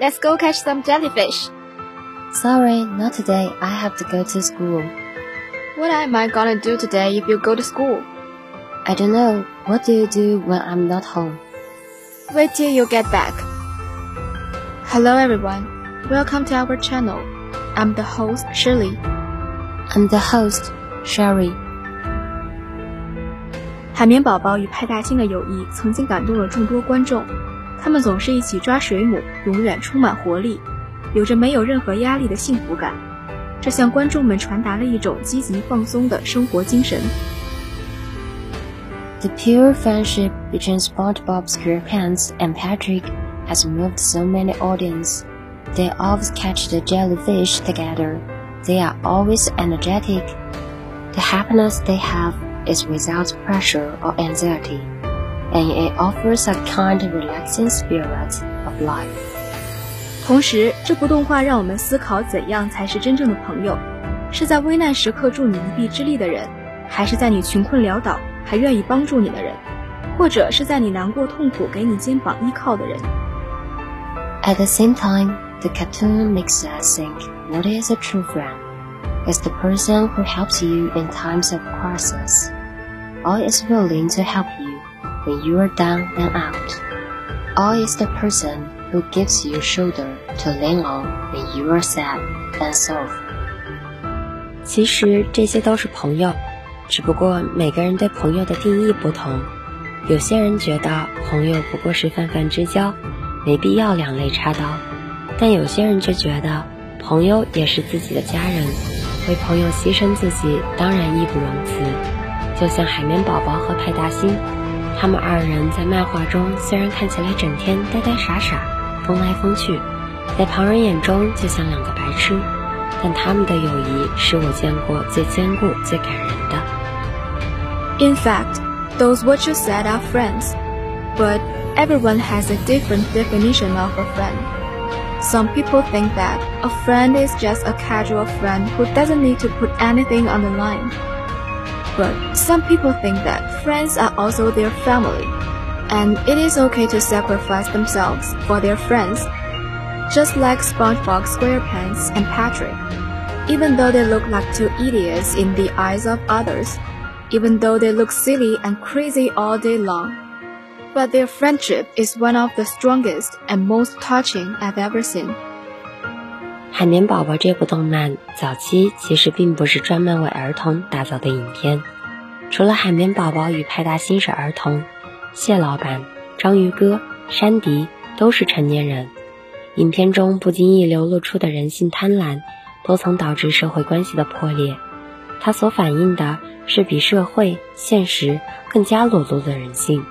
let's go catch some jellyfish. Sorry, not today. I have to go to school. What am I gonna do today if you go to school? I don't know. What do you do when I'm not home? Wait till you get back. Hello everyone. Welcome to our channel. I'm the host Shirley. I'm the host, Sherry. 海绵宝宝与派大星的友谊曾经感动了众多观众， 他们总是一起抓水母，永远充满活力，有着没有任何压力的幸福感。这向观众们传达了一种积极放松的生活精神。The pure friendship between SpongeBob SquarePants and Patrick has moved so many audience. They always catch the jellyfish together. They are always energetic. The happiness they have is without pressure or anxiety, and it offers a kind, relaxing spirit of life. 同时，这部动画让我们思考怎样才是真正的朋友：是在危难时刻助你一臂之力的人，还是在你穷困潦倒还愿意帮助你的人，或者是在你难过痛苦给你肩膀依靠的人？At the same time, the cartoon makes us think what is a true friend? is the person who helps you in times of crisis, or is willing to help you when you are down and out, all is the person who gives you shoulder to lean on when you are sad and soft. 其实这些都是朋友，只不过每个人对朋友的定义不同。有些人觉得朋友不过是泛泛之交，没必要两肋插刀；但有些人却觉得朋友也是自己的家人。为朋友牺牲自己，当然义不容辞。就像海绵宝宝和派大星，他们二人在漫画中虽然看起来整天呆呆傻傻、疯来疯去，在旁人眼中就像两个白痴，但他们的友谊是我见过最坚固、最感人的。In fact, those what you said are friends, but everyone has a different definition of a friend. Some people think that a friend is just a casual friend who doesn't need to put anything on the line. But some people think that friends are also their family, and it is okay to sacrifice themselves for their friends. Just like SpongeBob SquarePants and Patrick. Even though they look like two idiots in the eyes of others, even though they look silly and crazy all day long, but their friendship is one of the strongest and most touching I've ever seen. 海绵宝宝这部动漫早期其实并不是专门为儿童打造的影片，除了海绵宝宝与派大星是儿童，蟹老板、章鱼哥、山迪都是成年人。影片中不经意流露出的人性贪婪，都曾导致社会关系的破裂。它所反映的是比社会现实更加裸露的人性。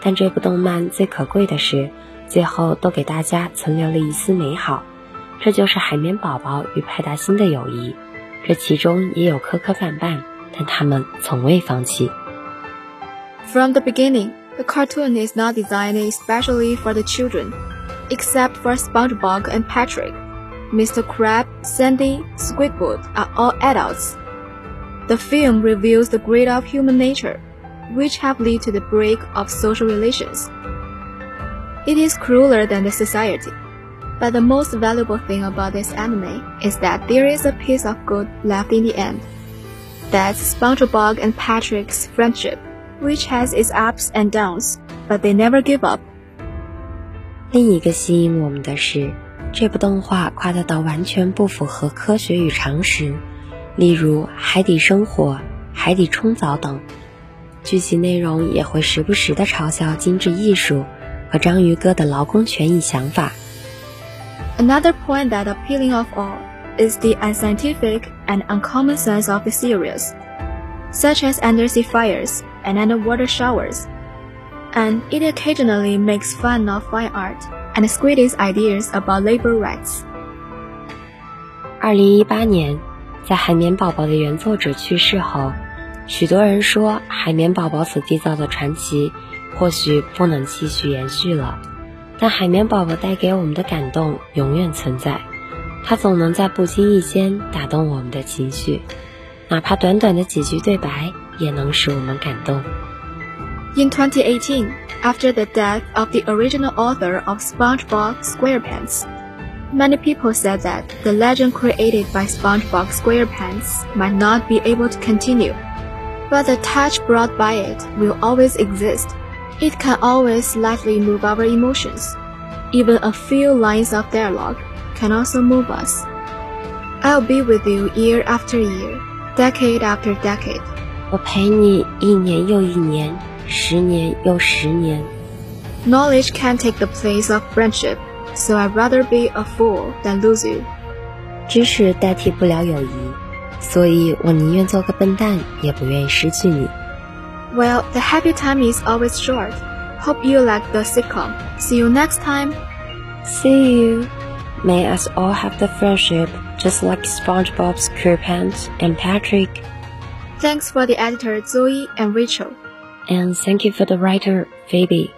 但这部动漫最可贵的是，最后都给大家存留了一丝美好，这就是海绵宝宝与派大星的友谊。这其中也有磕磕绊绊，但他们从未放弃。From the beginning, the cartoon is not designed especially for the children, except for SpongeBob and Patrick. Mr. Crab, Sandy, Squidward are all adults. The film reveals the greed of human nature which have led to the break of social relations. It is crueler than the society. But the most valuable thing about this anime is that there is a piece of good left in the end. That's SpongeBob and Patrick's friendship, which has its ups and downs, but they never give up. 另一个吸引我们的是，这部动画夸大到完全不符合科学与常识，例如海底生活、海底冲澡等。剧情内容也会时不时的嘲笑精致艺术和章鱼哥的劳工权益想法。 Another point that appealing of all is the unscientific and uncommon sense of the series, such as undersea fires and underwater showers, and it occasionally makes fun of fine art and squiddies ideas about labor rights. 二零一八年，在海绵宝宝的原作者去世后。许多人说，海绵宝宝所缔造的传奇或许不能继续延续了， 但海绵宝宝带给我们的感动永远存在。它总能在不经意间打动我们的情绪，哪怕短短的几句对白也能使我们感动。In 2018, after the death of the original author of SpongeBob SquarePants, Many people said that the legend created by SpongeBob SquarePants might not be able to continue, but the touch brought by it will always exist. It can always slightly move our emotions. Even a few lines of dialogue can also move us. I'll be with you year after year, decade after decade. 我陪你一年又一年，十年又十年。Knowledge can't take the place of friendship so I'd rather be a fool than lose you. 知识代替不了友谊，所以我宁愿做个笨蛋，也不愿意失去你。 Well, the happy time is always short. Hope you like the sitcom. See you next time. See you. May us all have the friendship just like SpongeBob SquarePants and Patrick. Thanks for the editor Zoe and Rachel. And thank you for the writer Phoebe.